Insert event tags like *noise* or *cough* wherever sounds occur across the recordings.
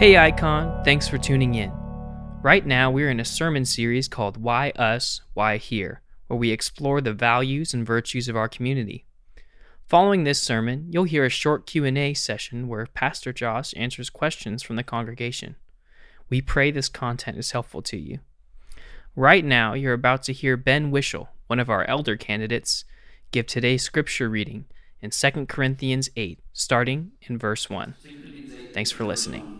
Hey Icon, thanks for tuning in. Right now, we're in a sermon series called Why Us, Why Here, where we explore the values and virtues of our community. Following this sermon, you'll hear a short Q&A session where Pastor Josh answers questions from the congregation. We pray this content is helpful to you. Right now, you're about to hear Ben Wishel, one of our elder candidates, give today's scripture reading in 2 Corinthians 8, starting in verse 1. Thanks for listening.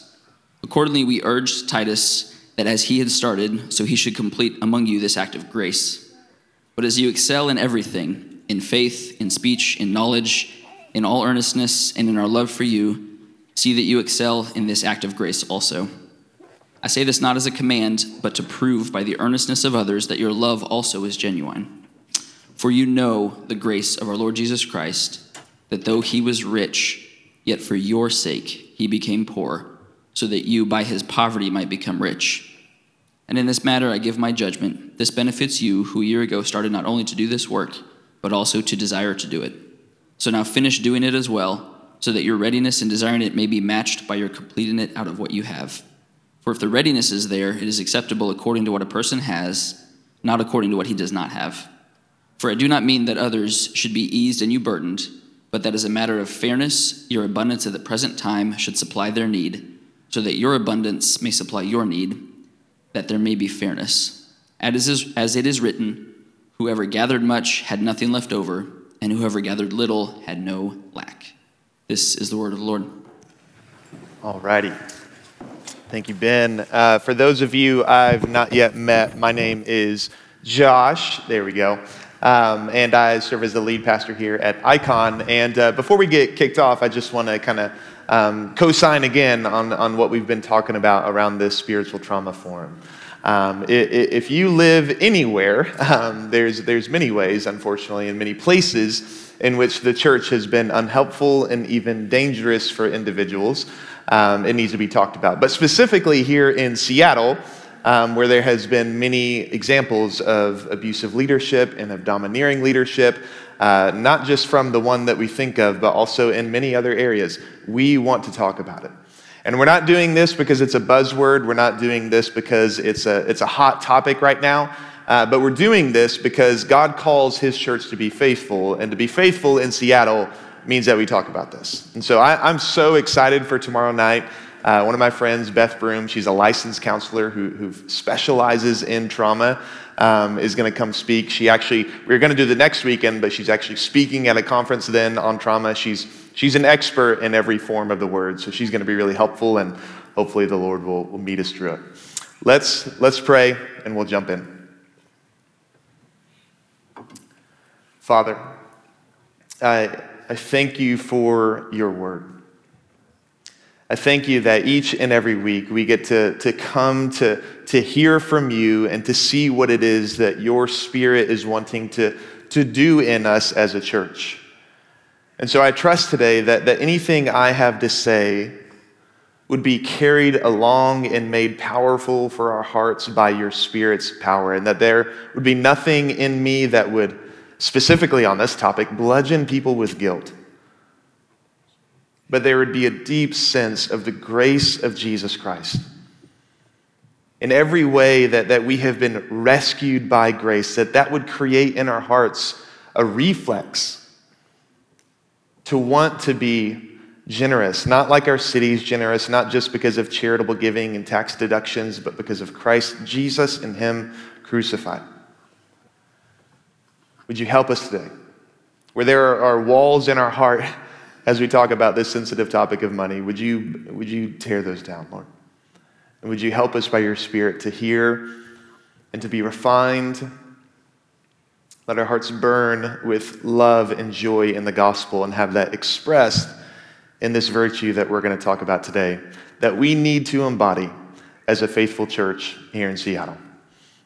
Accordingly, we urged Titus that as he had started, so he should complete among you this act of grace. But as you excel in everything, in faith, in speech, in knowledge, in all earnestness, and in our love for you, see that you excel in this act of grace also. I say this not as a command, but to prove by the earnestness of others that your love also is genuine. For you know the grace of our Lord Jesus Christ, that though he was rich, yet for your sake he became poor so that you by his poverty might become rich. And in this matter I give my judgment. This benefits you who a year ago started not only to do this work, but also to desire to do it. So now finish doing it as well, so that your readiness in desiring it may be matched by your completing it out of what you have. For if the readiness is there, it is acceptable according to what a person has, not according to what he does not have. For I do not mean that others should be eased and you burdened, but that as a matter of fairness, your abundance at the present time should supply their need so that your abundance may supply your need, that there may be fairness. As, it is written, whoever gathered much had nothing left over, and whoever gathered little had no lack. This is the word of the Lord. All righty. Thank you, Ben. Uh, for those of you I've not yet met, my name is Josh. There we go. Um, and I serve as the lead pastor here at Icon. And uh, before we get kicked off, I just want to kind of um, co sign again on, on what we've been talking about around this spiritual trauma forum. Um, if you live anywhere, um, there's, there's many ways, unfortunately, in many places in which the church has been unhelpful and even dangerous for individuals. Um, it needs to be talked about. But specifically here in Seattle, um, where there has been many examples of abusive leadership and of domineering leadership, uh, not just from the one that we think of, but also in many other areas. We want to talk about it. And we're not doing this because it's a buzzword. We're not doing this because it's a, it's a hot topic right now. Uh, but we're doing this because God calls His church to be faithful. And to be faithful in Seattle means that we talk about this. And so I, am so excited for tomorrow night. Uh, one of my friends, Beth Broom, she's a licensed counselor who, who specializes in trauma um, is going to come speak. She actually, we are going to do the next weekend, but she's actually speaking at a conference then on trauma. She's, she's an expert in every form of the word, so she's going to be really helpful, and hopefully the Lord will, will meet us through it. Let's, let's pray, and we'll jump in. Father, I, I thank you for your word. I thank you that each and every week we get to, to come to, to hear from you and to see what it is that your spirit is wanting to, to do in us as a church. And so I trust today that, that anything I have to say would be carried along and made powerful for our hearts by your Spirit's power, and that there would be nothing in me that would, specifically on this topic, bludgeon people with guilt but there would be a deep sense of the grace of Jesus Christ. In every way that, that we have been rescued by grace, that that would create in our hearts a reflex to want to be generous, not like our city's generous, not just because of charitable giving and tax deductions, but because of Christ Jesus and Him crucified. Would you help us today? Where there are walls in our heart as we talk about this sensitive topic of money, would you, would you tear those down, Lord? And would you help us by your Spirit to hear and to be refined? Let our hearts burn with love and joy in the gospel and have that expressed in this virtue that we're going to talk about today that we need to embody as a faithful church here in Seattle.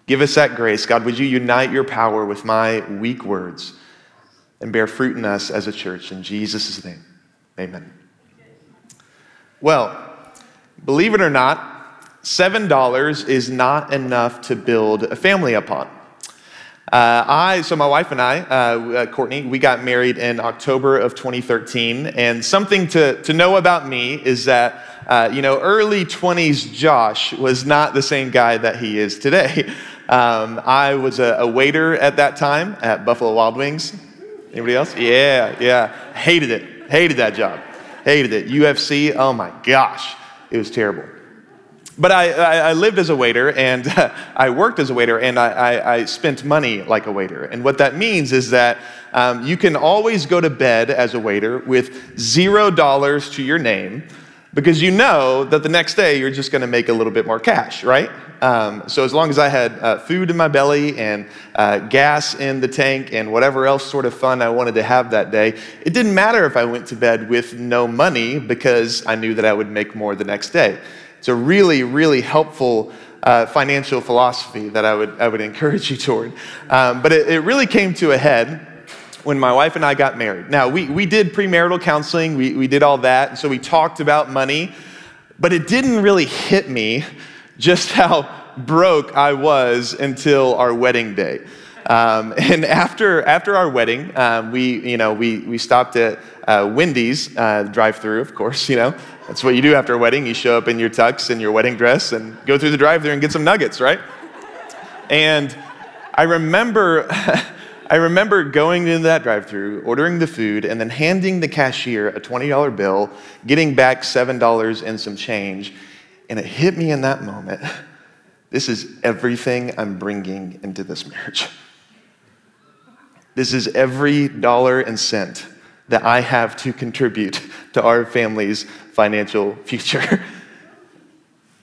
Give us that grace. God, would you unite your power with my weak words and bear fruit in us as a church? In Jesus' name, amen. Well, believe it or not, $7 is not enough to build a family upon. Uh, I, so my wife and I, uh, uh, Courtney, we got married in October of 2013. And something to, to know about me is that, uh, you know, early 20s Josh was not the same guy that he is today. *laughs* Um, I was a, a, waiter at that time at Buffalo Wild Wings. Anybody else? Yeah, yeah. Hated it. Hated that job. Hated it. UFC, oh my gosh, it was terrible. But I, I, I, lived as a waiter and *laughs* I worked as a waiter and I, I, I, spent money like a waiter. And what that means is that um, you can always go to bed as a waiter with zero dollars to your name because you know that the next day you're just going to make a little bit more cash, right? Um, so as long as I had uh, food in my belly and uh, gas in the tank and whatever else sort of fun I wanted to have that day, it didn't matter if I went to bed with no money because I knew that I would make more the next day. It's a really, really helpful uh, financial philosophy that I would, I would encourage you toward. Um, but it, it really came to a head when my wife and I got married. Now, we, we did premarital counseling, we, we did all that, and so we talked about money, but it didn't really hit me just *laughs* how broke I was until our wedding day. Um, *laughs* and after, after our wedding, um, we, you know, we, we stopped at uh, Wendy's uh, drive through, of course, you know, that's what you do after a wedding. You show up in your tux and your wedding dress and go through the drive through and get some nuggets, right? And I remember. *laughs* I remember going into that drive through, ordering the food, and then handing the cashier a $20 bill, getting back $7 and some change. And it hit me in that moment this is everything I'm bringing into this marriage. This is every dollar and cent that I have to contribute to our family's financial future. *laughs*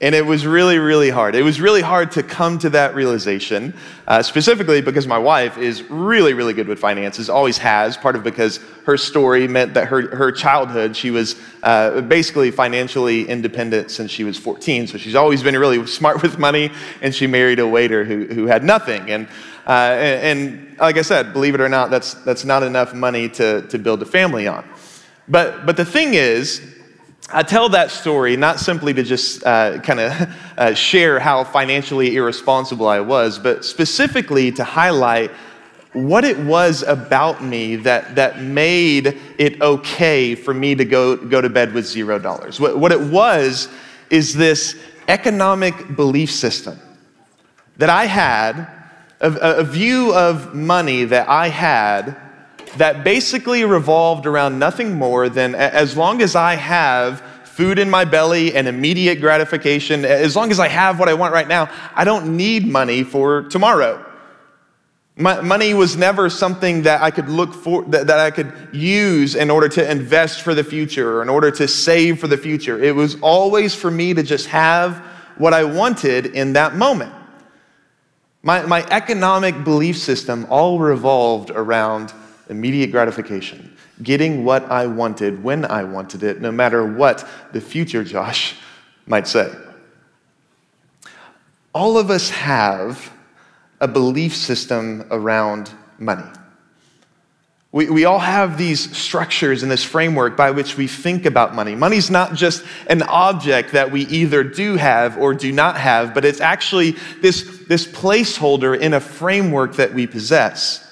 and it was really, really hard. It was really hard to come to that realization, uh, specifically because my wife is really, really good with finances, always has, part of because her story meant that her, her childhood, she was uh, basically financially independent since she was 14. So she's always been really smart with money, and she married a waiter who, who had nothing. And uh, and, and, like I said, believe it or not, that's, that's not enough money to, to build a family on. But, but the thing is, I tell that story not simply to just uh, kind of *laughs* uh, share how financially irresponsible I was, but specifically to highlight what it was about me that, that made it okay for me to go, go to bed with zero dollars. What, what it was is this economic belief system that I had a, a view of money that I had that basically revolved around nothing more than as long as I have food in my belly and immediate gratification, as long as I have what I want right now, I don't need money for tomorrow. My, money was never something that I could look for, that, that I could use in order to invest for the future or in order to save for the future. It was always for me to just have what I wanted in that moment. My, my economic belief system all revolved around immediate gratification, getting what I wanted when I wanted it, no matter what the future Josh might say. All of us have a belief system around money. We, we all have these structures and this framework by which we think about money. Money's not just an object that we either do have or do not have, but it's actually this, this placeholder in a framework that we possess.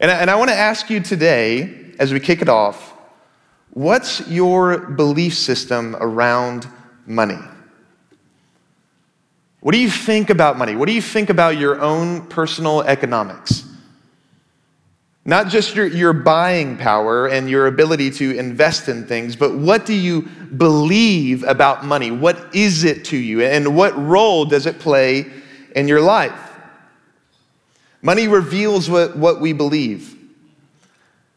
And I, and I want to ask you today, as we kick it off, what's your belief system around money? What do you think about money? What do you think about your own personal economics? Not just your, your buying power and your ability to invest in things, but what do you believe about money? What is it to you? And what role does it play in your life? Money reveals what, what we believe.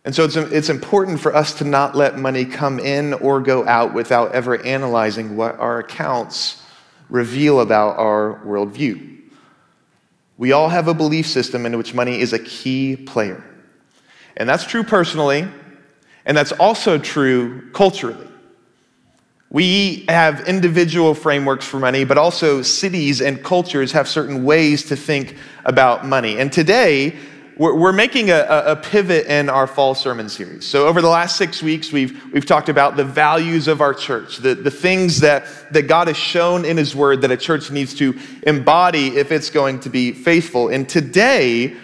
And so it's, it's important for us to not let money come in or go out without ever analyzing what our accounts reveal about our worldview. We all have a belief system in which money is a key player. And that's true personally, And that's also true culturally. We have individual frameworks for money, but also cities and cultures have certain ways to think about money. And today, we're, making a, a, pivot in our fall sermon series. So, over the last six weeks, we've, we've talked about the values of our church, the, the things that, that God has shown in His Word that a church needs to embody if it's going to be faithful. And today,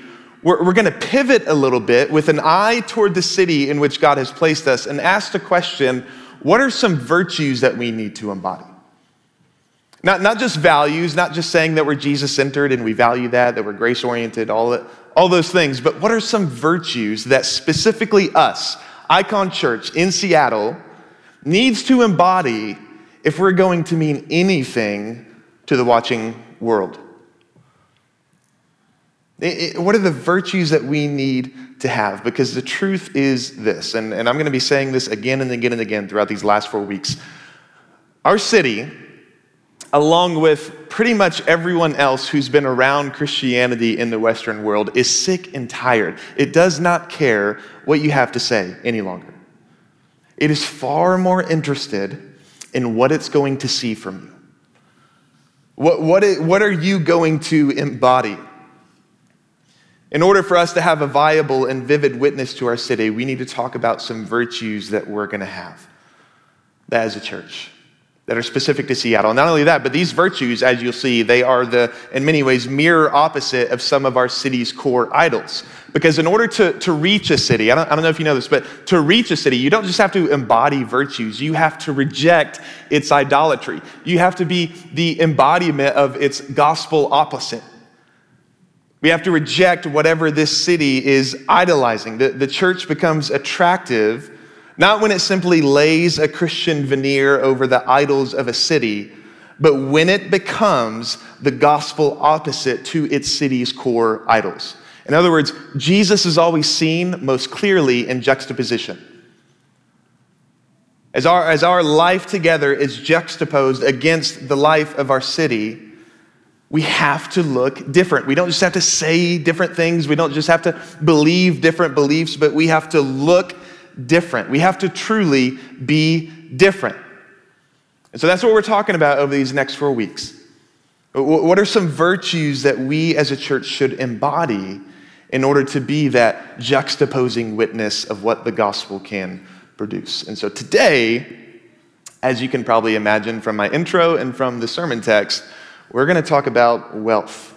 we're, we're going to pivot a little bit with an eye toward the city in which God has placed us and ask the question what are some virtues that we need to embody? Not, not just values, not just saying that we're Jesus centered and we value that, that we're grace oriented, all, all those things, but what are some virtues that specifically us, Icon Church in Seattle, needs to embody if we're going to mean anything to the watching world? It, it, what are the virtues that we need to have? Because the truth is this, and, and I'm going to be saying this again and again and again throughout these last four weeks. Our city, along with pretty much everyone else who's been around Christianity in the Western world, is sick and tired. It does not care what you have to say any longer. It is far more interested in what it's going to see from you. What, what, what are you going to embody? In order for us to have a viable and vivid witness to our city, we need to talk about some virtues that we're going to have as a church that are specific to Seattle. Not only that, but these virtues, as you'll see, they are the, in many ways, mirror opposite of some of our city's core idols. Because in order to, to reach a city, I don't, I don't know if you know this, but to reach a city, you don't just have to embody virtues, you have to reject its idolatry. You have to be the embodiment of its gospel opposite. We have to reject whatever this city is idolizing. The, the church becomes attractive not when it simply lays a Christian veneer over the idols of a city, but when it becomes the gospel opposite to its city's core idols. In other words, Jesus is always seen most clearly in juxtaposition. As our, as our life together is juxtaposed against the life of our city, we have to look different. We don't just have to say different things. We don't just have to believe different beliefs, but we have to look different. We have to truly be different. And so that's what we're talking about over these next four weeks. What are some virtues that we as a church should embody in order to be that juxtaposing witness of what the gospel can produce? And so today, as you can probably imagine from my intro and from the sermon text, we're going to talk about wealth.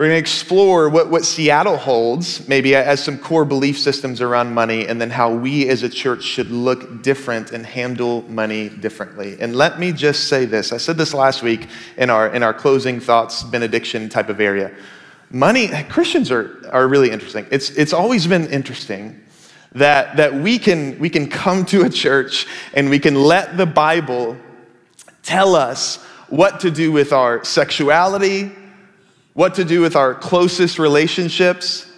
We're going to explore what, what Seattle holds, maybe as some core belief systems around money, and then how we as a church should look different and handle money differently. And let me just say this I said this last week in our, in our closing thoughts, benediction type of area. Money, Christians are, are really interesting. It's, it's always been interesting that, that we, can, we can come to a church and we can let the Bible tell us what to do with our sexuality, what to do with our closest relationships,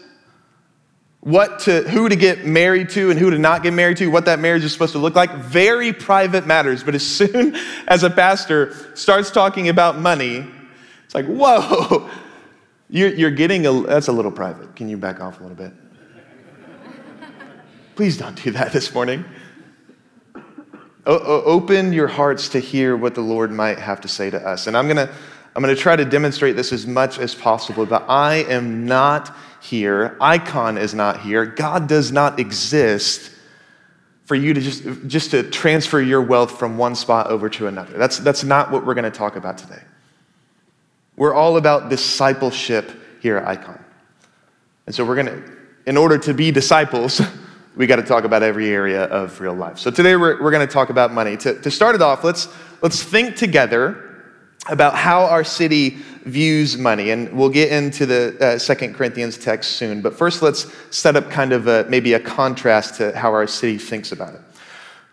what to, who to get married to and who to not get married to, what that marriage is supposed to look like. Very private matters. But as *laughs* soon as a pastor starts talking about money, it's like, whoa, *laughs* you're, you're getting a, that's a little private. Can you back off a little bit? *laughs* Please don't do that this morning. O- open your hearts to hear what the Lord might have to say to us. And I'm going to I'm going to try to demonstrate this as much as possible, but I am not here. Icon is not here. God does not exist for you to just, just to transfer your wealth from one spot over to another. That's, that's not what we're going to talk about today. We're all about discipleship here at Icon. And so we're going to, in order to be disciples, *laughs* we got to talk about every area of real life. So today we're, we're going to talk about money. To, to start it off, let's, let's think together about how our city views money. And we'll get into the uh, Second Corinthians text soon. But first, let's set up kind of a, maybe a contrast to how our city thinks about it.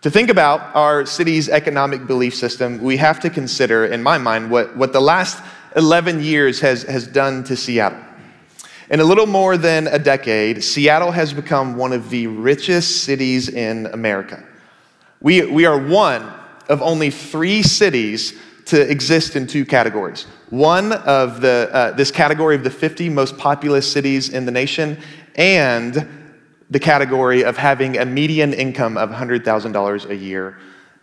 To think about our city's economic belief system, we have to consider, in my mind, what, what the last 11 years has, has done to Seattle. In a little more than a decade, Seattle has become one of the richest cities in America. We, we are one of only three cities to exist in two categories. One of the, uh, this category of the 50 most populous cities in the nation, and the category of having a median income of $100,000 a year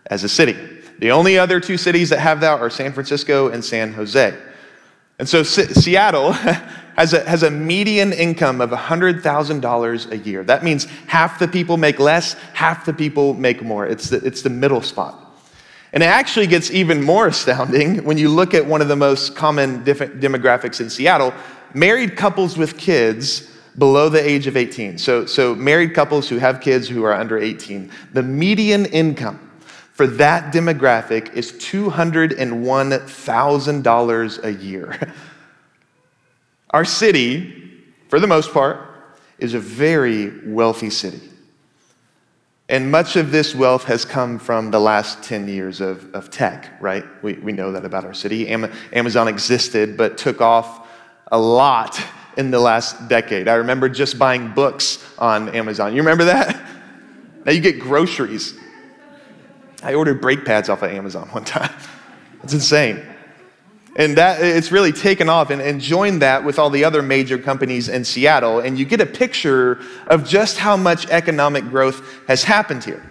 as a city. The only other two cities that have that are San Francisco and San Jose. And so S- Seattle *laughs* has a, has a median income of $100,000 a year. That means half the people make less, half the people make more. It's the, it's the middle spot. And it actually gets even more *laughs* astounding when you look at one of the most common demographics in Seattle married couples with kids below the age of 18. So, so married couples who have kids who are under 18. The median income for that demographic is $201,000 a year. *laughs* Our city, for the most part, is a very wealthy city. And much of this wealth has come from the last 10 years of, of tech, right? We, we know that about our city. Amazon existed, but took off a lot in the last decade. I remember just buying books on Amazon. You remember that? *laughs* Now you get groceries. I ordered brake pads off of Amazon one time. *laughs* It's insane. And that it's really taken off and, and joined that with all the other major companies in Seattle. And you get a picture of just how much economic growth has happened here.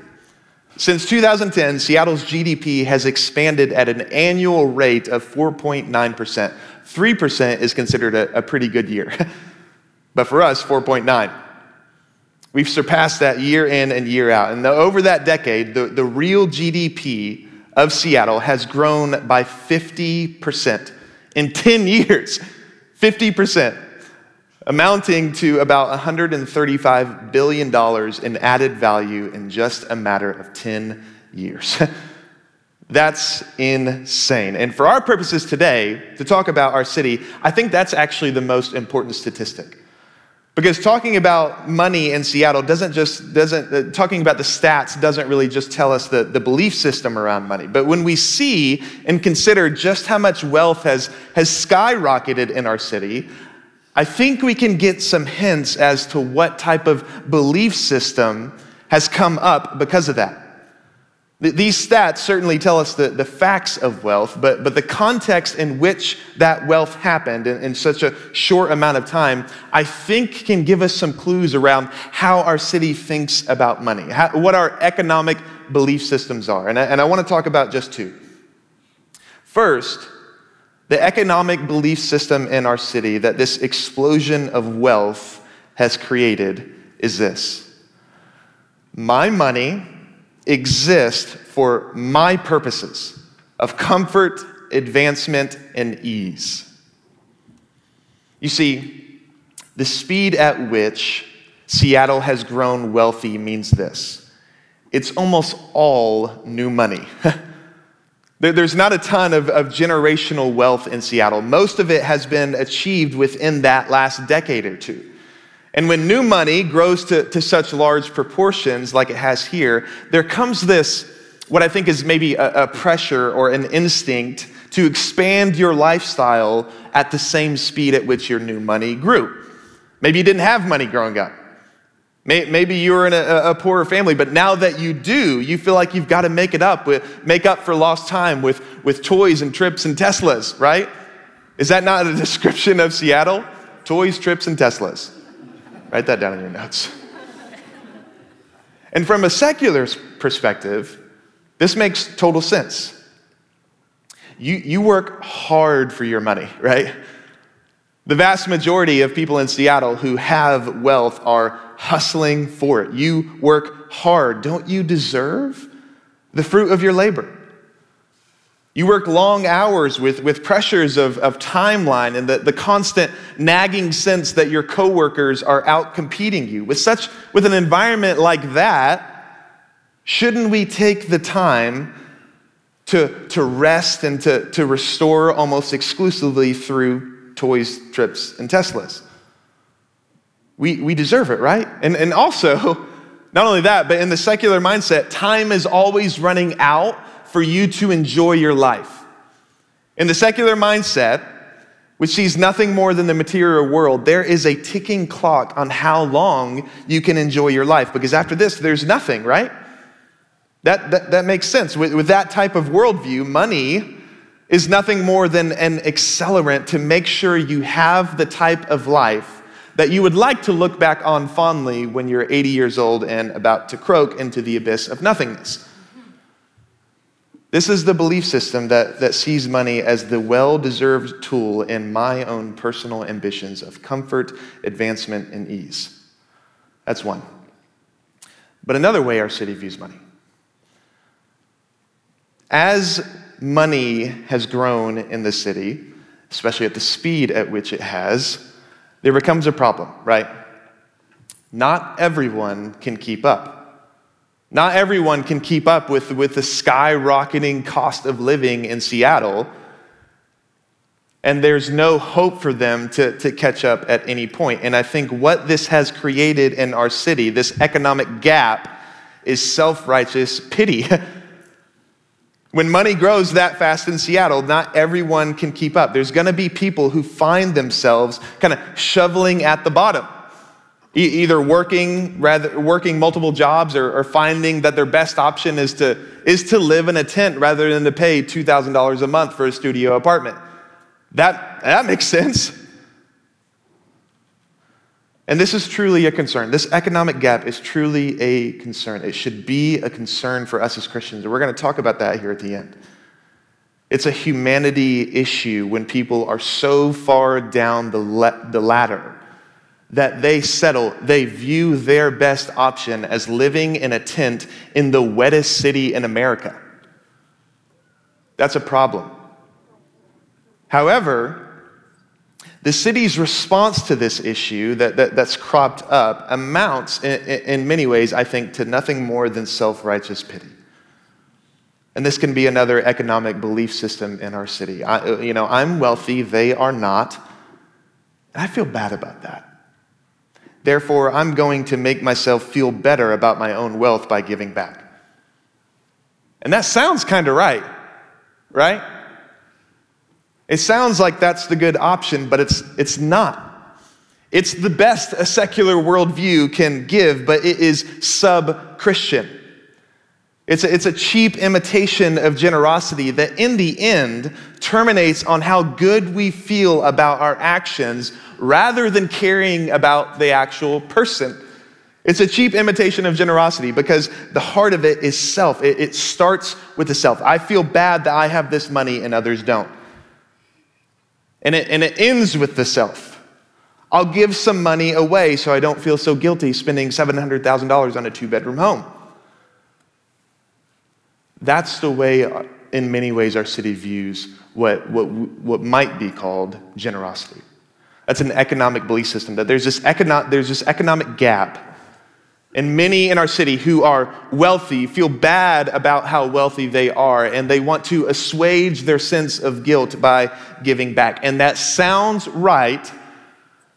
Since 2010, Seattle's GDP has expanded at an annual rate of 4.9%. 3% is considered a, a pretty good year. *laughs* but for us, 4.9. We've surpassed that year in and year out. And the, over that decade, the, the real GDP of Seattle has grown by 50% in 10 *laughs* years. 50%, amounting to about $135 billion in added value in just a matter of 10 years. *laughs* that's insane. And for our purposes today, to talk about our city, I think that's actually the most important statistic. Because talking about money in Seattle doesn't just, doesn't, uh, talking about the stats doesn't really just tell us the, the belief system around money. But when we see and consider just how much wealth has, has skyrocketed in our city, I think we can get some hints as to what type of belief system has come up because of that. These stats certainly tell us the, the facts of wealth, but, but the context in which that wealth happened in, in such a short amount of time, I think can give us some clues around how our city thinks about money, how, what our economic belief systems are. And I, and I want to talk about just two. First, the economic belief system in our city that this explosion of wealth has created is this my money exist for my purposes of comfort, advancement, and ease. You see, the speed at which Seattle has grown wealthy means this it's almost all new money. *laughs* There's not a ton of, of, generational wealth in Seattle. Most of it has been achieved within that last decade or two. And when new money grows to, to such large proportions like it has here, there comes this, what I think is maybe a, a pressure or an instinct to expand your lifestyle at the same speed at which your new money grew. Maybe you didn't have money growing up. Maybe you were in a, a, poorer family, but now that you do, you feel like you've got to make it up with make up for lost time with, with toys and trips and Teslas, right? Is that not a *laughs* description of Seattle? Toys, trips, and Teslas. Write that down in your notes. And from a secular perspective, this makes total sense. You, you work hard for your money, right? The vast majority of people in Seattle who have wealth are hustling for it. You work hard. Don't you deserve the fruit of your labor? You work long hours with, with pressures of, of timeline and the, the constant nagging sense that your coworkers are out competing you. With such with an environment like that, shouldn't we take the time to, to rest and to, to restore almost exclusively through toys, trips, and Teslas? We, we deserve it, right? And, and also, *laughs* not only that, but in the secular mindset, time is always running out for you to enjoy your life. In the secular mindset, which sees nothing more than the material world, there is a ticking clock on how long you can enjoy your life. Because after this, there's nothing, right? That, that, that makes sense. With, with that type of worldview, money is nothing more than an accelerant to make sure you have the type of life that you would like to look back on fondly when you're 80 years old and about to croak into the abyss of nothingness. This is the belief system that, that sees money as the well deserved tool in my own personal ambitions of comfort, advancement, and ease. That's one. But another way our city views money. As money has grown in the city, especially at the speed at which it has, there becomes a problem, right? Not everyone can keep up. Not everyone can keep up with, with the skyrocketing cost of living in Seattle, and there's no hope for them to, to catch up at any point. And I think what this has created in our city, this economic gap, is self righteous pity. *laughs* When money grows that fast in Seattle, not everyone can keep up. There's going to be people who find themselves kind of shoveling at the bottom, either working rather working multiple jobs or, or finding that their best option is to is to live in a tent rather than to pay two thousand dollars a month for a studio apartment. That that makes sense. And this is truly a concern. This economic gap is truly a concern. It should be a concern for us as Christians. And we're going to talk about that here at the end. It's a humanity issue when people are so far down the, le- the ladder that they settle, they view their best option as living in a tent in the wettest city in America. That's a problem. However, the city's response to this issue that, that, that's cropped up amounts, in, in many ways, I think, to nothing more than self righteous pity. And this can be another economic belief system in our city. I, you know, I'm wealthy, they are not. And I feel bad about that. Therefore, I'm going to make myself feel better about my own wealth by giving back. And that sounds kind of right, right? It sounds like that's the good option, but it's, it's not. It's the best a secular worldview can give, but it is sub Christian. It's a, it's a cheap imitation of generosity that, in the end, terminates on how good we feel about our actions rather than caring about the actual person. It's a cheap imitation of generosity because the heart of it is self. It, it starts with the self. I feel bad that I have this money and others don't. And it, and it ends with the self. I'll give some money away so I don't feel so guilty spending $700,000 on a two bedroom home. That's the way, uh, in many ways, our city views what, what, what might be called generosity. That's an economic belief system, that there's this, econo- there's this economic gap and many in our city who are wealthy feel bad about how wealthy they are, and they want to assuage their sense of guilt by giving back. And that sounds right,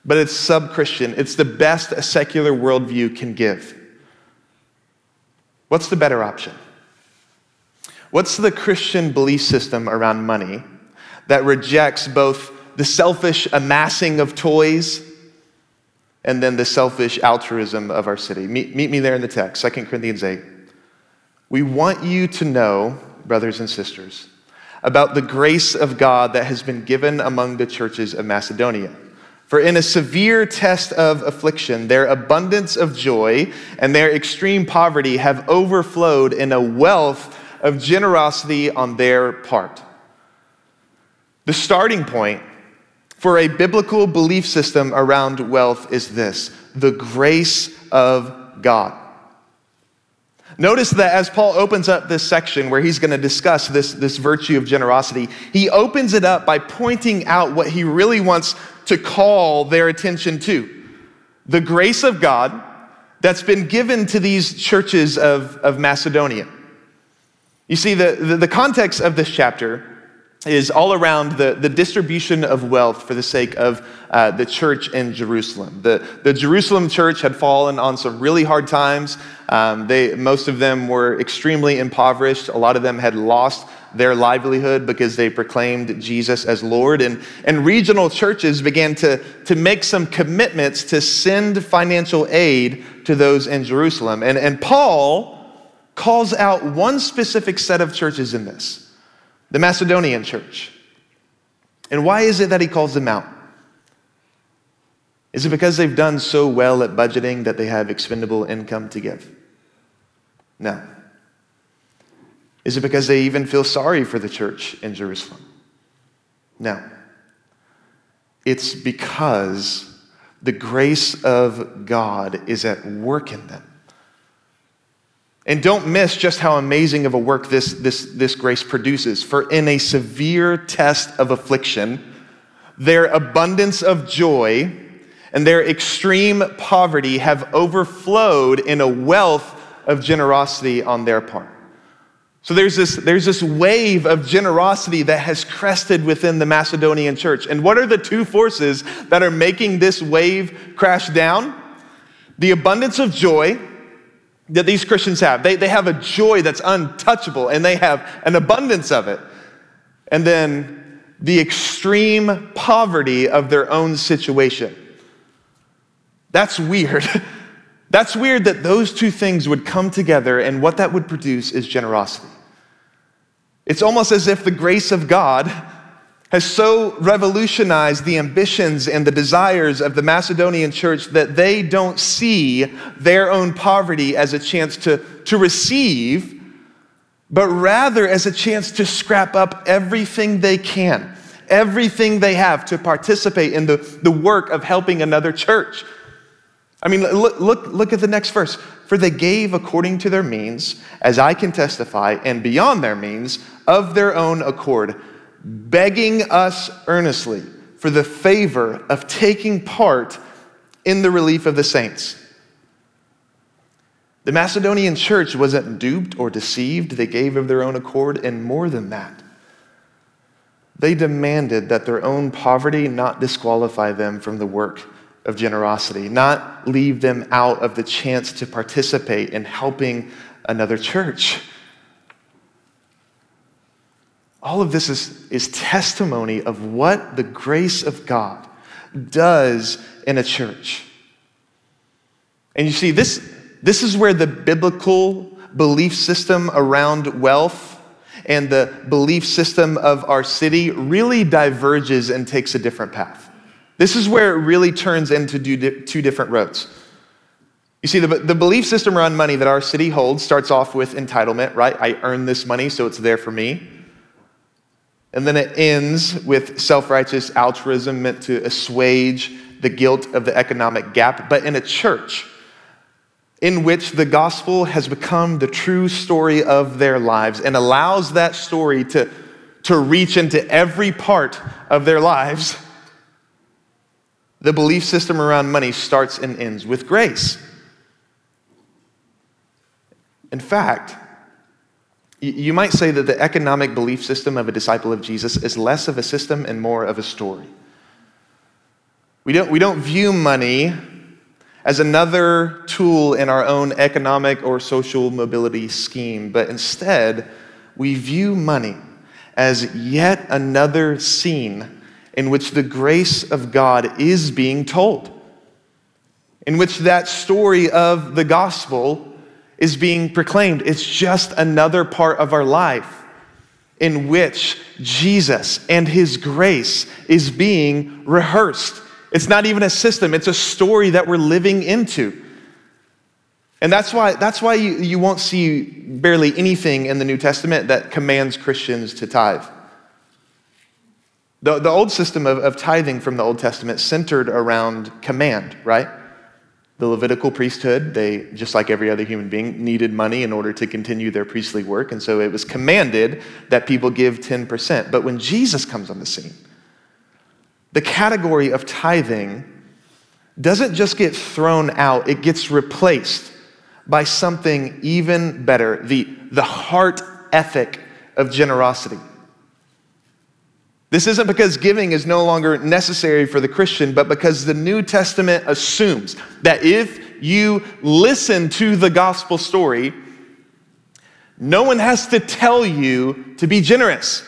but it's sub Christian. It's the best a secular worldview can give. What's the better option? What's the Christian belief system around money that rejects both the selfish amassing of toys and then the selfish altruism of our city. Meet, meet me there in the text, 2 Corinthians 8. We want you to know, brothers and sisters, about the grace of God that has been given among the churches of Macedonia. For in a severe test of affliction, their abundance of joy and their extreme poverty have overflowed in a wealth of generosity on their part. The starting point for a biblical belief system around wealth is this the grace of God. Notice that as Paul opens up this section where he's going to discuss this, this virtue of generosity, he opens it up by pointing out what he really wants to call their attention to the grace of God that's been given to these churches of, of Macedonia. You see, the, the, the context of this chapter is all around the, the distribution of wealth for the sake of uh, the church in Jerusalem. The, the Jerusalem church had fallen on some really hard times. Um, they, most of them were extremely impoverished. A lot of them had lost their livelihood because they proclaimed Jesus as Lord. And, and regional churches began to, to make some commitments to send financial aid to those in Jerusalem. And, and Paul calls out one specific set of churches in this the Macedonian church. And why is it that he calls them out? Is it because they've done so well at budgeting that they have expendable income to give? No. Is it because they even feel sorry for the church in Jerusalem? No. It's because the grace of God is at work in them. And don't miss just how amazing of a work this, this, this grace produces. For in a severe test of affliction, their abundance of joy and their extreme poverty have overflowed in a wealth of generosity on their part. So there's this, there's this wave of generosity that has crested within the Macedonian church. And what are the two forces that are making this wave crash down? The abundance of joy that these Christians have. They, they have a joy that's untouchable and they have an abundance of it. And then the extreme poverty of their own situation. That's weird. *laughs* That's weird that those two things would come together and what that would produce is generosity. It's almost as if the grace of God has so revolutionized the ambitions and the desires of the Macedonian church that they don't see their own poverty as a chance to, to receive, but rather as a chance to scrap up everything they can, everything they have to participate in the, the work of helping another church. I mean, look, look, look at the next verse. For they gave according to their means, as I can testify, and beyond their means, of their own accord, begging us earnestly for the favor of taking part in the relief of the saints. The Macedonian church wasn't duped or deceived, they gave of their own accord, and more than that. They demanded that their own poverty not disqualify them from the work of generosity, not leave them out of the chance to participate in helping another church. All of this is, is testimony of what the grace of God does in a church. And you see, this, this is where the biblical belief system around wealth and the belief system of our city really diverges and takes a different path. This is where it really turns into two different roads. You see, the, the belief system around money that our city holds starts off with entitlement, right? I earn this money, so it's there for me. And then it ends with self righteous altruism meant to assuage the guilt of the economic gap. But in a church in which the gospel has become the true story of their lives and allows that story to, to reach into every part of their lives, the belief system around money starts and ends with grace. In fact, you might say that the economic belief system of a disciple of Jesus is less of a system and more of a story. We don't, we don't view money as another tool in our own economic or social mobility scheme, but instead, we view money as yet another scene in which the grace of God is being told, in which that story of the gospel is being proclaimed. It's just another part of our life in which Jesus and his grace is being rehearsed. It's not even a system, it's a story that we're living into. And that's why, that's why you, you won't see barely anything in the New Testament that commands Christians to tithe. The, the old system of, of tithing from the Old Testament centered around command, right? The Levitical priesthood, they, just like every other human being, needed money in order to continue their priestly work. And so it was commanded that people give 10%. But when Jesus comes on the scene, the category of tithing doesn't just get thrown out, it gets replaced by something even better the, the heart ethic of generosity. This isn't because giving is no longer necessary for the Christian, but because the New Testament assumes that if you listen to the gospel story, no one has to tell you to be generous.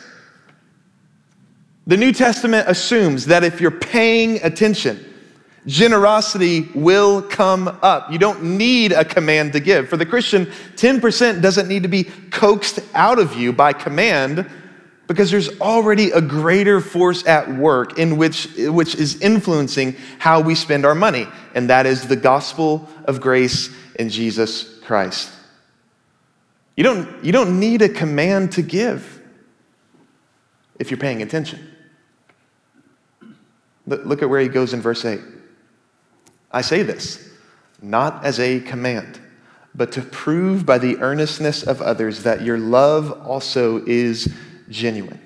The New Testament assumes that if you're paying attention, generosity will come up. You don't need a command to give. For the Christian, 10% doesn't need to be coaxed out of you by command because there's already a greater force at work in which, which is influencing how we spend our money, and that is the gospel of grace in Jesus Christ. You don't, you don't need a command to give if you're paying attention. Look at where he goes in verse 8. I say this not as a command, but to prove by the earnestness of others that your love also is genuine.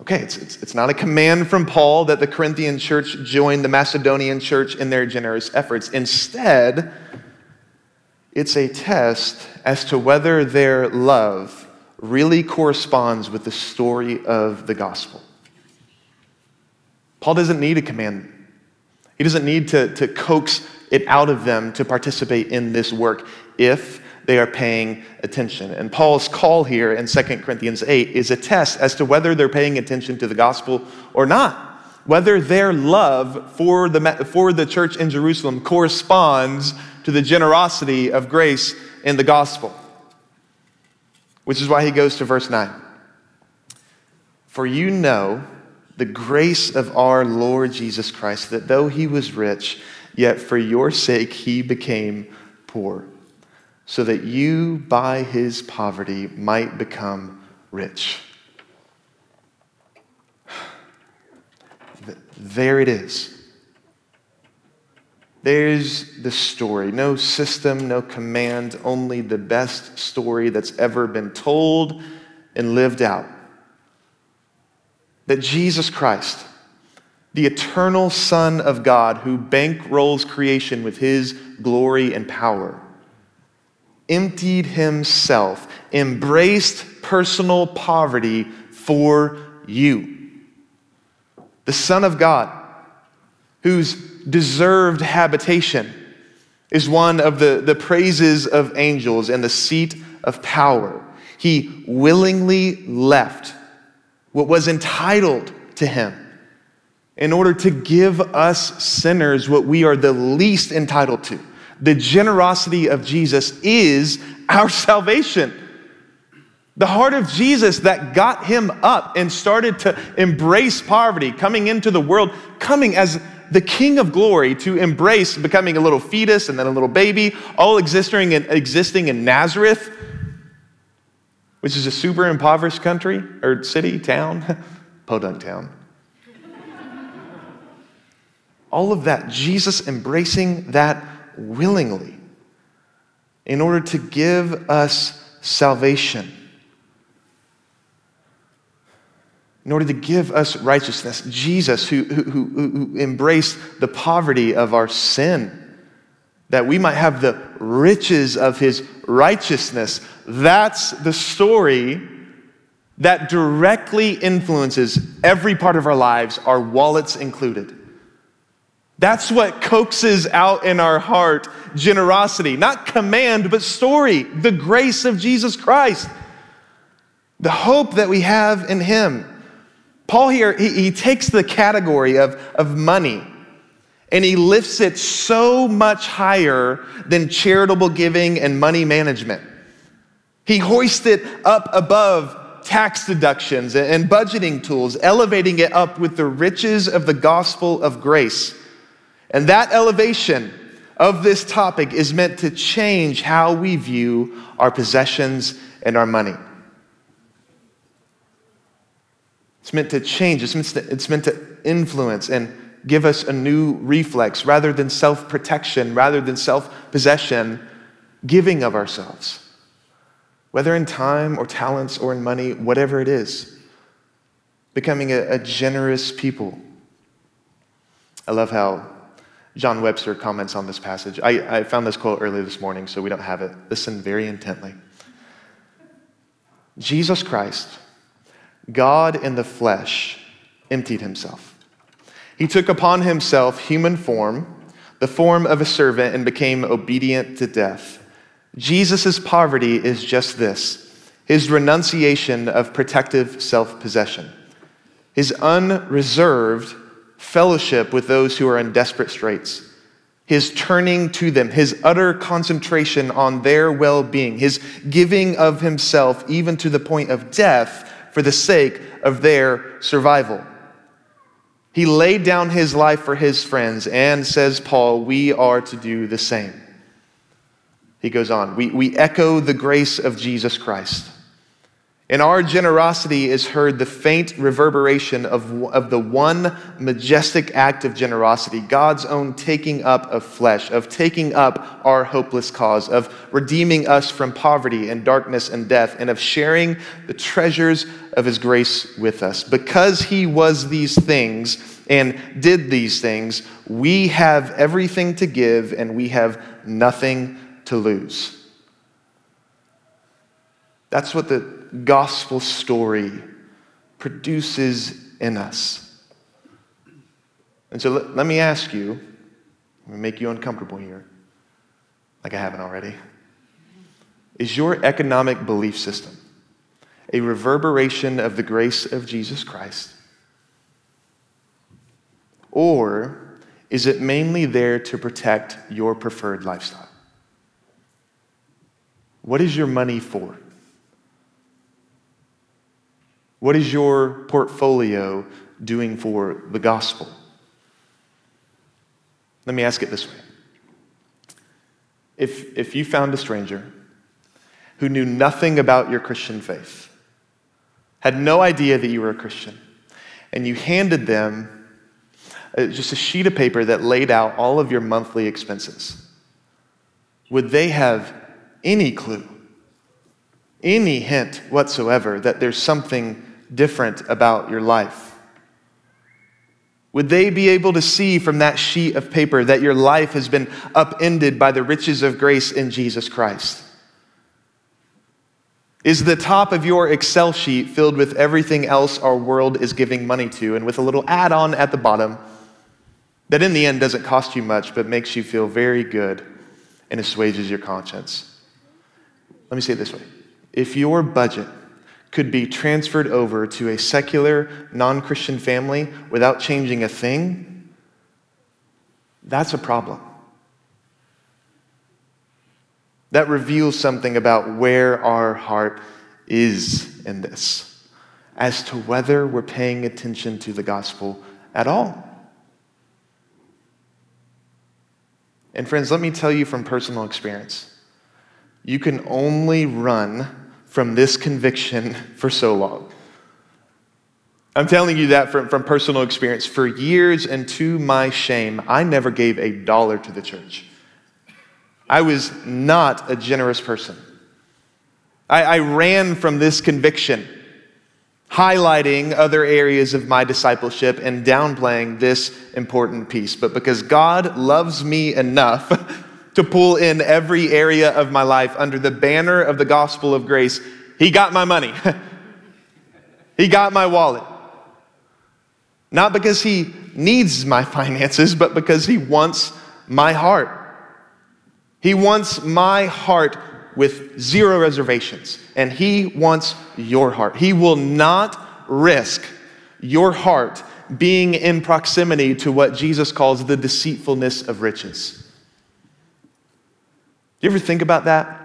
Okay, it's, it's, it's, not a command from Paul that the Corinthian church join the Macedonian church in their generous efforts. Instead, it's a test as to whether their love really corresponds with the story of the gospel. Paul doesn't need a command, he doesn't need to, to coax it out of them to participate in this work if they are paying attention. And Paul's call here in 2 Corinthians 8 is a test as to whether they're paying attention to the gospel or not. Whether their love for the, for the church in Jerusalem corresponds to the generosity of grace in the gospel. Which is why he goes to verse 9. For you know the grace of our Lord Jesus Christ, that though he was rich, yet for your sake he became poor so that you by his poverty might become rich. There it is. There's the story. No system, no command, only the best story that's ever been told and lived out. That Jesus Christ, the eternal Son of God who bankrolls creation with his glory and power, emptied himself, embraced personal poverty for you. The Son of God, whose deserved habitation is one of the, the praises of angels and the seat of power, he willingly left what was entitled to him in order to give us sinners what we are the least entitled to the generosity of Jesus is our *laughs* salvation. The heart of Jesus that got him up and started to embrace poverty, coming into the world, coming as the King of glory to embrace becoming a little fetus and then a little baby, all existing in, existing in Nazareth, which is a super impoverished country or city, town, *laughs* podunk town. all of that, Jesus embracing that willingly in order to give us salvation, in order to give us righteousness. Jesus, who, who, who, embraced the poverty of our sin, that we might have the riches of his righteousness. That's the story that directly influences every part of our lives, our wallets included. That's what coaxes out in our heart generosity, not command, but story, the grace of Jesus Christ, the hope that we have in Him. Paul here, he, he takes the category of, of money and he lifts it so much higher than charitable giving and money management. He hoists it up above tax deductions and budgeting tools, elevating it up with the riches of the gospel of grace. And that elevation of this topic is meant to change how we view our possessions and our money. It's meant to change, it's meant to, it's meant to influence and give us a new reflex rather than self protection, rather than self possession, giving of ourselves. Whether in time or talents or in money, whatever it is, becoming a, a generous people. I love how John Webster comments on this passage. I, I found this quote early this morning, so we don't have it. Listen very intently. Jesus Christ, God in the flesh, emptied himself. He took upon himself human form, the form of a servant, and became obedient to death. Jesus' poverty is just this his renunciation of protective self possession, his unreserved fellowship with those who are in desperate straits, his turning to them, his utter concentration on their well being, his giving of himself, even to the point of death, for the sake of their survival. He laid down his life for his friends, and says Paul, we are to do the same. He goes on, we, we echo the grace of Jesus Christ. In our generosity is heard the faint reverberation of, of the one majestic act of generosity, God's own taking up of flesh, of taking up our hopeless cause, of redeeming us from poverty and darkness and death, and of sharing the treasures of his grace with us. Because he was these things and did these things, we have everything to give and we have nothing to lose. That's what the gospel story produces in us. And so let, let me ask you, I'm going to make you uncomfortable here, like I haven't already. Is your economic belief system a reverberation of the grace of Jesus Christ? Or is it mainly there to protect your preferred lifestyle? What is your money for? What is your portfolio doing for the gospel? Let me ask it this way. If, if you found a stranger who knew nothing about your Christian faith, had no idea that you were a Christian, and you handed them uh, just a sheet of paper that laid out all of your monthly expenses, would they have any clue, any hint whatsoever that there's something different about your life? Would they be able to see from that sheet of paper that your life has been upended by the riches of grace in Jesus Christ? Is the top of your Excel sheet filled with everything else our world is giving money to, and with a little add on at the bottom that in the end doesn't cost you much but makes you feel very good and assuages your conscience? Let me say it this way if your budget could be transferred over to a secular, non Christian family without changing a thing, that's a problem. That reveals something about where our heart is in this, as to whether we're paying attention to the gospel at all. And, friends, let me tell you from personal experience you can only run from this conviction for so long. I'm telling you that from, from personal experience. For years and to my shame, I never gave a dollar to the church. I was not a generous person. I, I ran from this conviction, highlighting other areas of my discipleship and downplaying this important piece. But because God loves me enough *laughs* to pull in every area of my life under the banner of the gospel of grace. He got my money, *laughs* he got my wallet. Not because he needs my finances, but because he wants my heart. He wants my heart with zero reservations, and he wants your heart. He will not risk your heart being in proximity to what Jesus calls the deceitfulness of riches. Do you ever think about that?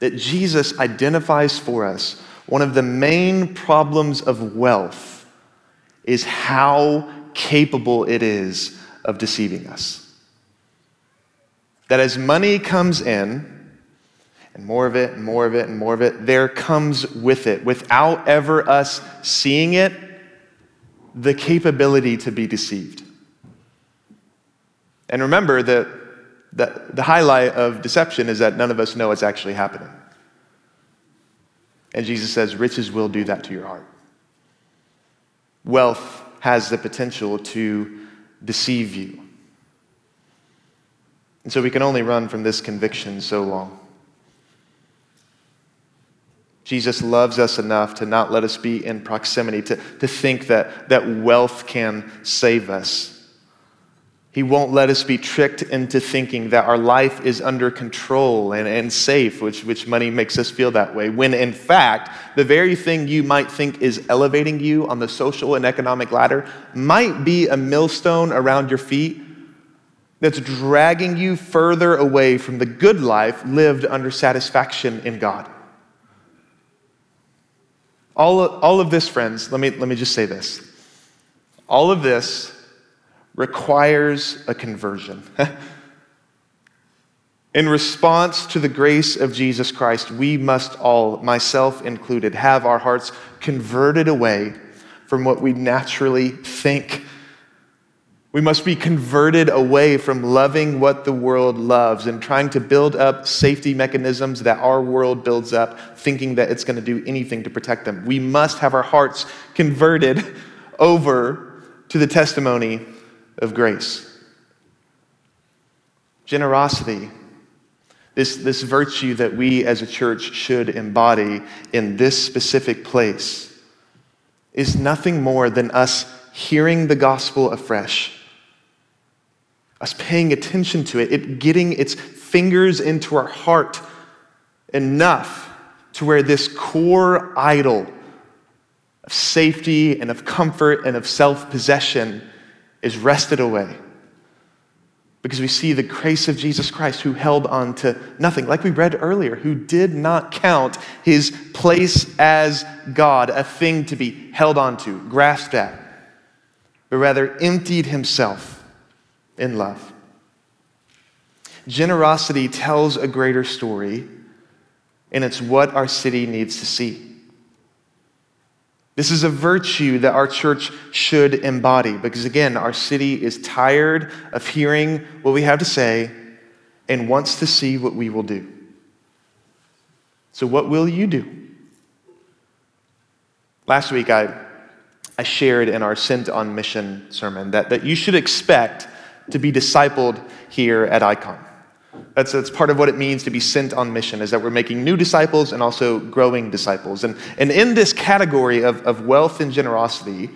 That Jesus identifies for us one of the main problems of wealth is how capable it is of deceiving us. That as money comes in, and more of it, and more of it, and more of it, there comes with it, without ever us seeing it, the capability to be deceived. And remember that the, the highlight of deception is that none of us know what's actually happening. And Jesus says, riches will do that to your heart. Wealth has the potential to deceive you. And so we can only run from this conviction so long. Jesus loves us enough to not let us be in proximity, to, to think that, that wealth can save us. He won't let us be tricked into thinking that our life is under control and, and safe, which, which money makes us feel that way, when in fact, the very thing you might think is elevating you on the social and economic ladder might be a millstone around your feet that's dragging you further away from the good life lived under satisfaction in God. All all of this, friends, let me, let me just say this. All of this requires a conversion. *laughs* In response to the grace of Jesus Christ, we must all, myself included, have our hearts converted away from what we naturally think. We must be converted away from loving what the world loves and trying to build up safety mechanisms that our world builds up, thinking that it's going to do anything to protect them. We must have our hearts converted over to the testimony of grace. Generosity this, this virtue that we as a church should embody in this specific place is nothing more than us hearing the gospel afresh, us paying attention to it, it getting its fingers into our heart enough to where this core idol of safety and of comfort and of self possession is wrested away because we see the grace of Jesus Christ who held on to nothing, like we read earlier, who did not count his place as God a thing to be held on to, grasped at, but rather emptied himself in love. Generosity tells a greater story, and it's what our city needs to see. This is a virtue that our church should embody because, again, our city is tired of hearing what we have to say and wants to see what we will do. So, what will you do? Last week, I, I shared in our Sent on Mission sermon that, that you should expect to be discipled here at Icon. That's, that's part of what it means to be sent on mission, is that we're making new disciples and also growing disciples. And, and in this category of, of wealth and generosity,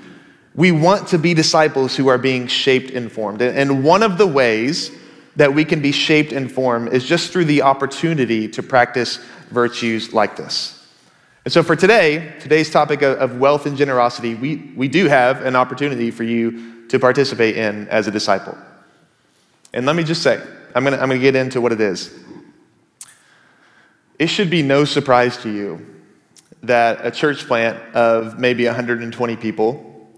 we want to be disciples who are being shaped and formed. And, one of the ways that we can be shaped and formed is just through the opportunity to practice virtues like this. And so for today, today's topic of wealth and generosity, we, we do have an opportunity for you to participate in as a disciple. And let me just say, I'm going to I'm going to get into what it is. It should be no surprise to you that a church plant of maybe 120 people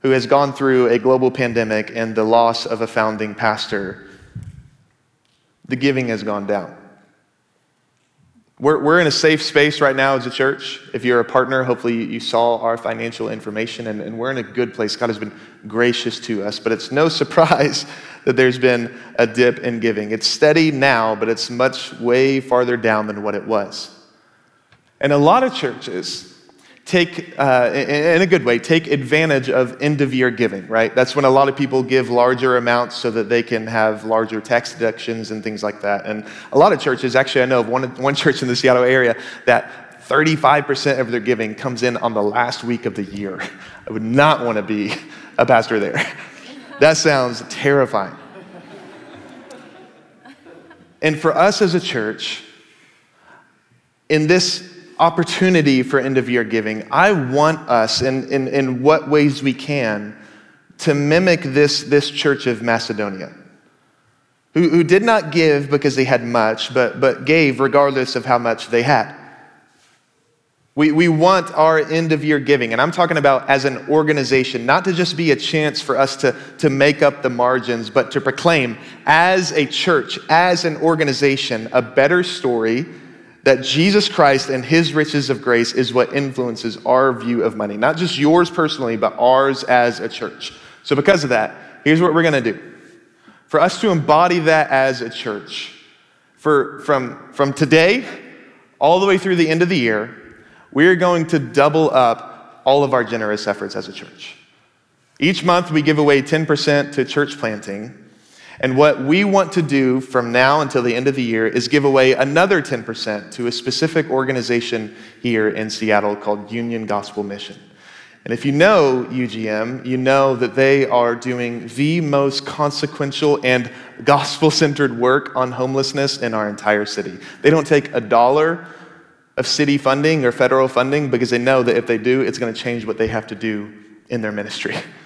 who has gone through a global pandemic and the loss of a founding pastor, the giving has gone down. We're, we're in a safe space right now as a church. If you're a partner, hopefully you saw our financial information, and, and we're in a good place. God has been gracious to us, but it's no *laughs* surprise that there's been a dip in giving. It's steady now, but it's much way farther down than what it was. And a lot of churches take, uh, in a good way, take advantage of end of year giving, right? That's when a lot of people give larger amounts so that they can have larger tax deductions and things like that. And a lot of churches, actually, I know of one, one church in the Seattle area that 35% of their giving comes in on the last week of the year. I would not want to be a pastor there. That sounds terrifying. And for us as a church, in this opportunity for end of year giving, I want us, in, in, in what ways we can, to mimic this, this church of Macedonia, who, who did not give because they had much, but, but gave regardless of how much they had. We, we want our end of year giving, and I'm talking about as an organization, not to just be a chance for us to, to make up the margins, but to proclaim as a church, as an organization, a better story that Jesus Christ and his riches of grace is what influences our view of money. Not just yours personally, but ours as a church. So, because of that, here's what we're going to do. For us to embody that as a church, for, from, from today all the way through the end of the year, we're going to double up all of our generous efforts as a church. Each month, we give away 10% to church planting. And what we want to do from now until the end of the year is give away another 10% to a specific organization here in Seattle called Union Gospel Mission. And if you know UGM, you know that they are doing the most consequential and gospel centered work on homelessness in our entire city. They don't take a dollar of city funding or federal funding because they know that if they do, it's going to change what they have to do in their ministry. *laughs*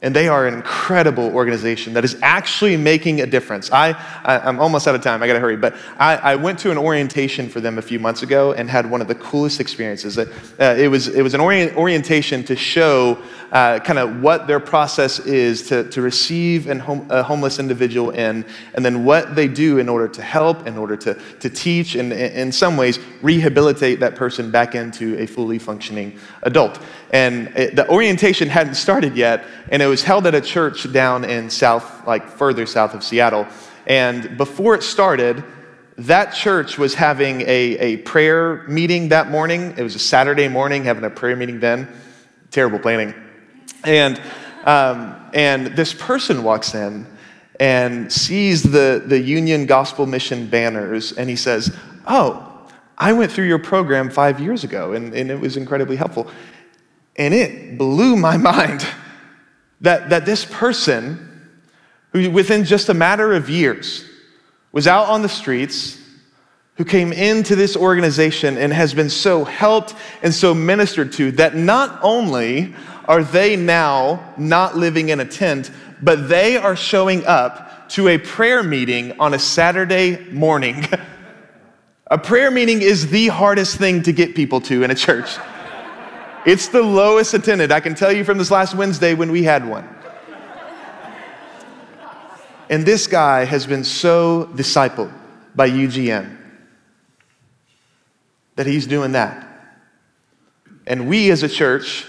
And they are an incredible organization that is actually making a difference. I, I, am almost out of time, I gotta hurry, but I, I, went to an orientation for them a few months ago and had one of the coolest experiences. Uh, it, was, it was an orient, orientation to show uh, kind of what their process is to, to receive an a homeless individual in, and then what they do in order to help, in order to, to teach, and in some ways rehabilitate that person back into a fully functioning adult. And it, the orientation hadn't started yet, and it was held at a church down in south, like further south of Seattle. And before it started, that church was having a, a prayer meeting that morning. It was a Saturday morning, having a prayer meeting then. Terrible planning. And, um, and this person walks in and sees the, the Union Gospel Mission banners, and he says, Oh, I went through your program five years ago, and, and it was incredibly helpful. And it blew my *laughs* mind that, that this person, who within just a matter of years was out on the streets, who came into this organization and has been so helped and so ministered to, that not only are they now not living in a tent, but they are showing up to a prayer meeting on a Saturday morning. *laughs* a prayer meeting is the hardest thing to get people to in a church. It's the lowest attended. I can tell you from this last Wednesday when we had one. And this guy has been so discipled by UGM that he's doing that. And we as a church,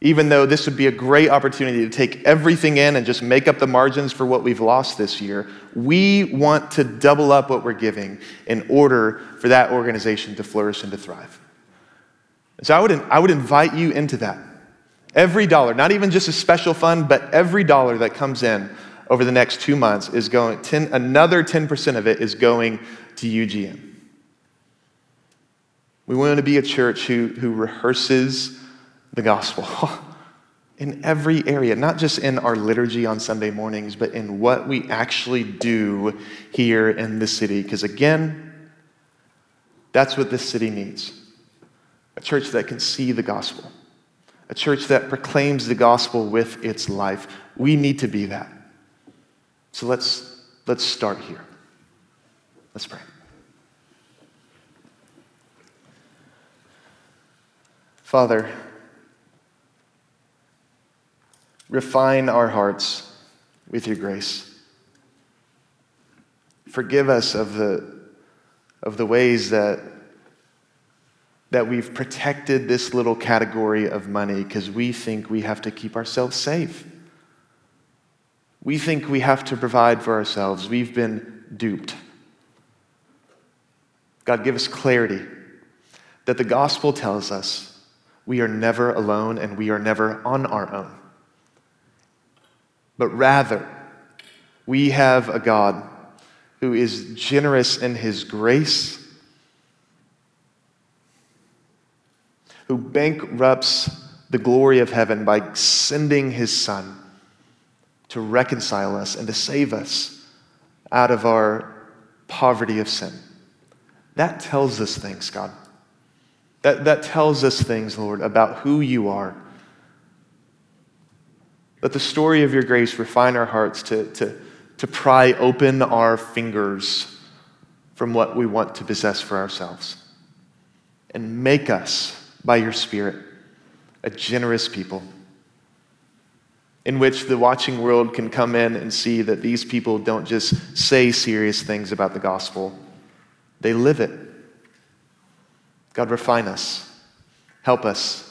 even though this would be a great opportunity to take everything in and just make up the margins for what we've lost this year, we want to double up what we're giving in order for that organization to flourish and to thrive. So I would, I would invite you into that. Every dollar, not even just a special fund, but every dollar that comes in over the next two months is going, 10, another 10% of it is going to UGM. We want to be a church who, who rehearses the gospel *laughs* in every area, not just in our liturgy on Sunday mornings, but in what we actually do here in the city. Because again, that's what this city needs church that can see the gospel, a church that proclaims the gospel with its life. We need to be that. So let's, let's start here. Let's pray. Father, refine our hearts with your grace. Forgive us of the, of the ways that that we've protected this little category of money because we think we have to keep ourselves safe. We think we have to provide for ourselves. We've been duped. God, give us clarity that the gospel tells us we are never alone and we are never on our own. But rather, we have a God who is generous in his grace who bankrupts the glory of heaven by sending his son to reconcile us and to save us out of our poverty of sin. That tells us things, God. That, that tells us things, Lord, about who you are. Let the story of your grace refine our hearts to, to, to pry open our fingers from what we want to possess for ourselves and make us by your Spirit, a generous people in which the watching world can come in and see that these people don't just say serious things about the gospel, they live it. God, refine us. Help us.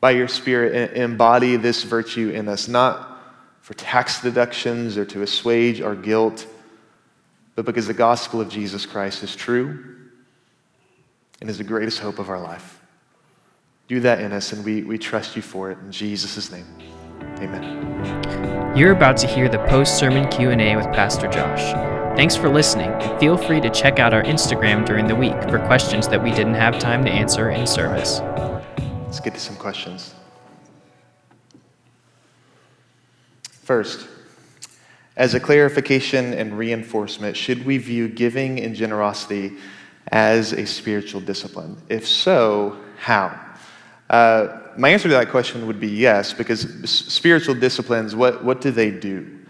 By your Spirit, embody this virtue in us, not for tax deductions or to assuage our guilt, but because the gospel of Jesus Christ is true and is the greatest hope of our life. Do that in us, and we, we trust you for it. In Jesus' name, amen. You're about to hear the post-sermon Q&A with Pastor Josh. Thanks for listening, and feel free to check out our Instagram during the week for questions that we didn't have time to answer in service. Let's get to some questions. First, as a clarification and reinforcement, should we view giving and generosity as a spiritual discipline? If so, how? Uh, my answer to that question would be yes, because spiritual disciplines, what, what do they do?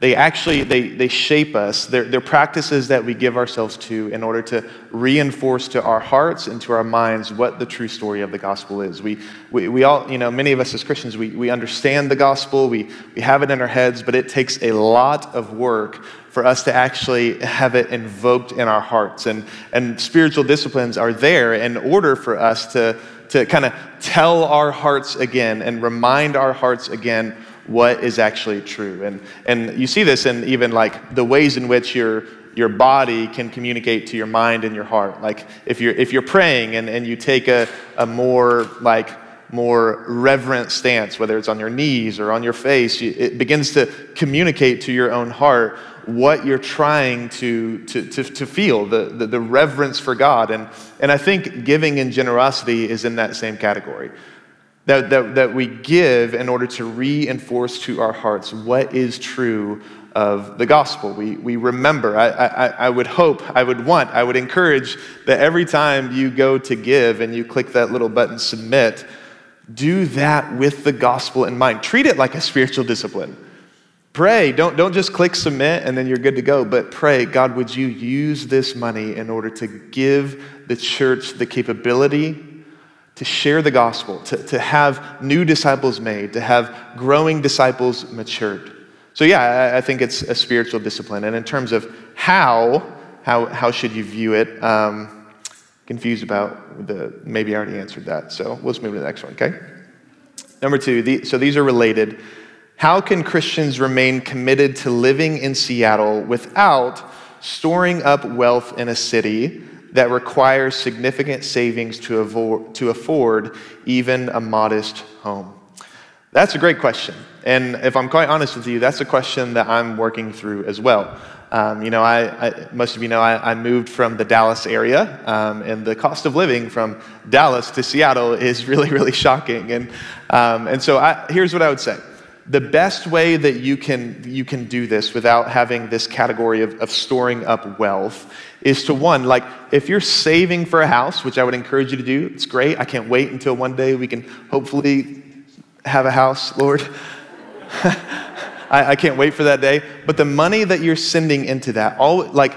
They actually they, they shape us. They're, they're practices that we give ourselves to in order to reinforce to our hearts and to our minds what the true story of the gospel is. We, we, we all, you know, many of us as Christians, we, we understand the gospel, we, we have it in our heads, but it takes a lot of work for us to actually have it invoked in our hearts. And, and spiritual disciplines are there in order for us to, to kind of tell our hearts again and remind our hearts again what is actually true. And, and you see this in even like the ways in which your, your body can communicate to your mind and your heart. Like if you're, if you're praying and, and you take a, a more like more reverent stance, whether it's on your knees or on your face, it begins to communicate to your own heart what you're trying to, to, to, to feel, the, the, the reverence for God. And, and I think giving and generosity is in that same category that, that, that we give in order to reinforce to our hearts what is true of the gospel. We, we remember. I, I, I would hope, I would want, I would encourage that every time you go to give and you click that little button, submit, do that with the gospel in mind. Treat it like a spiritual discipline. Pray. Don't, don't just click submit and then you're good to go, but pray, God, would you use this money in order to give the church the capability to share the gospel, to, to have new disciples made, to have growing disciples matured. So, yeah, I, I think it's a spiritual discipline. And in terms of how, how, how should you view it? Um, confused about the, maybe I already answered that. So let's move to the next one, okay? Number two, the, so these are related. How can Christians remain committed to living in Seattle without storing up wealth in a city that requires significant savings to, avo- to afford even a modest home? That's a great question. And if I'm quite honest with you, that's a question that I'm working through as well. Um, you know, I, I, most of you know I, I moved from the Dallas area, um, and the cost of living from Dallas to Seattle is *laughs* really, really shocking. And, um, and so I, here's what I would say the best way that you can, you can do this without having this category of, of storing up wealth is to one, like if you're saving for a house, which I would encourage you to do, it's great. I can't wait until one day we can hopefully have a house, Lord. *laughs* I, I, can't wait for that day. But the money that you're sending into that, all like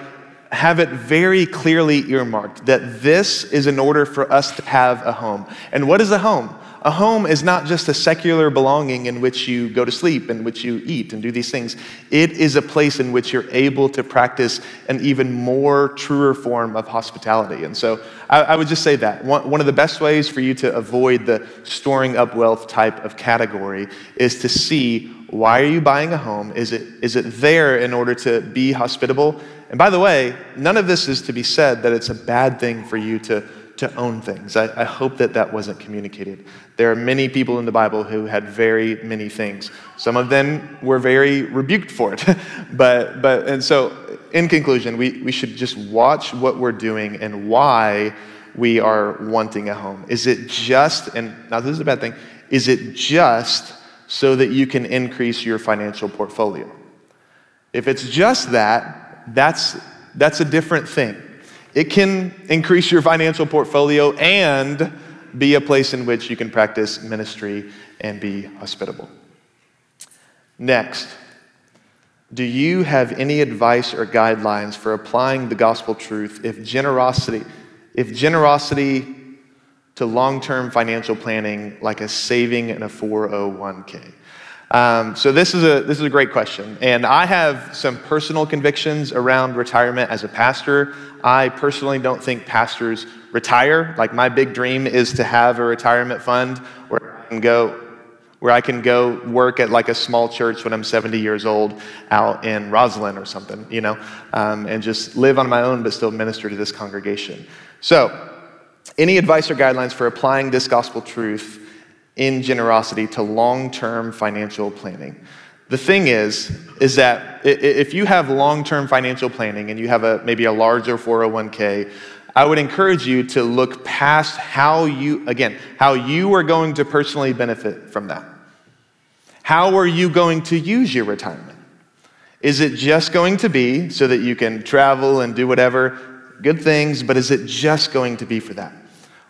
have it very clearly earmarked that this is in order for us to have a home. And what is a home? A home is not just a secular belonging in which you go to sleep, in which you eat and do these things. It is a place in which you're able to practice an even more truer form of hospitality. And so I, I would just say that. One, one of the best ways for you to avoid the storing up wealth type of category is to see why are you buying a home? Is it, is it there in order to be hospitable? And by the way, none of this is to be said that it's a bad thing for you to to own things. I, I, hope that that wasn't communicated. There are many people in the Bible who had very many things. Some of them were very rebuked for it. *laughs* but, but, and so, in conclusion, we, we should just watch what we're doing and why we are wanting a home. Is it just, and now this is a bad thing, is it just so that you can increase your financial portfolio? If it's just that, that's, that's a different thing. It can increase your financial portfolio and be a place in which you can practice ministry and be hospitable. Next, do you have any advice or guidelines for applying the gospel truth if generosity, if generosity to long-term financial planning like a saving in a 401k? Um, so this is a this is a great question, and I have some personal convictions around retirement as a pastor. I personally don't think pastors retire. Like my big dream is to have a retirement fund where I can go where I can go work at like a small church when I'm 70 years old out in Roslyn or something, you know, um, and just live on my own but still minister to this congregation. So, any advice or guidelines for applying this gospel truth in generosity to long-term financial planning. The thing is, is that if you have long-term financial planning and you have a maybe a larger 401k, I would encourage you to look past how you, again, how you are going to personally benefit from that. How are you going to use your retirement? Is it just going to be so that you can travel and do whatever good things, but is it just going to be for that?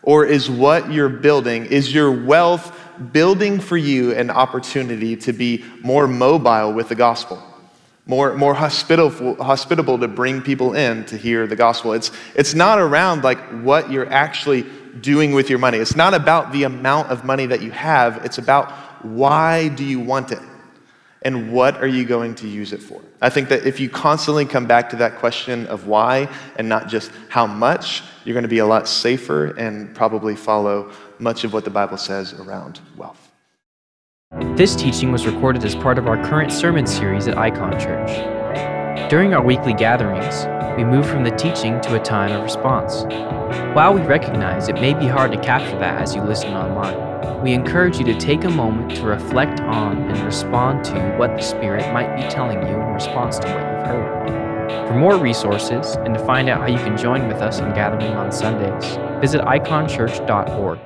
Or is what you're building, is your wealth building for you an opportunity to be more mobile with the gospel? More, more hospitable, hospitable to bring people in to hear the gospel. It's, it's not around like what you're actually doing with your money. It's not about the amount of money that you have. It's about why do you want it? And what are you going to use it for? I think that if you constantly come back to that question of why and not just how much, you're going to be a lot safer and probably follow much of what the Bible says around wealth. This teaching was recorded as part of our current sermon series at Icon Church. During our weekly gatherings, we move from the teaching to a time of response. While we recognize it may be hard to capture that as you listen online, we encourage you to take a moment to reflect on and respond to what the Spirit might be telling you in response to what you've heard. For more resources and to find out how you can join with us in gathering on Sundays, visit iconchurch.org.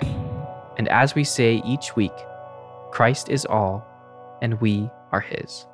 And as we say each week, Christ is all, and we are His.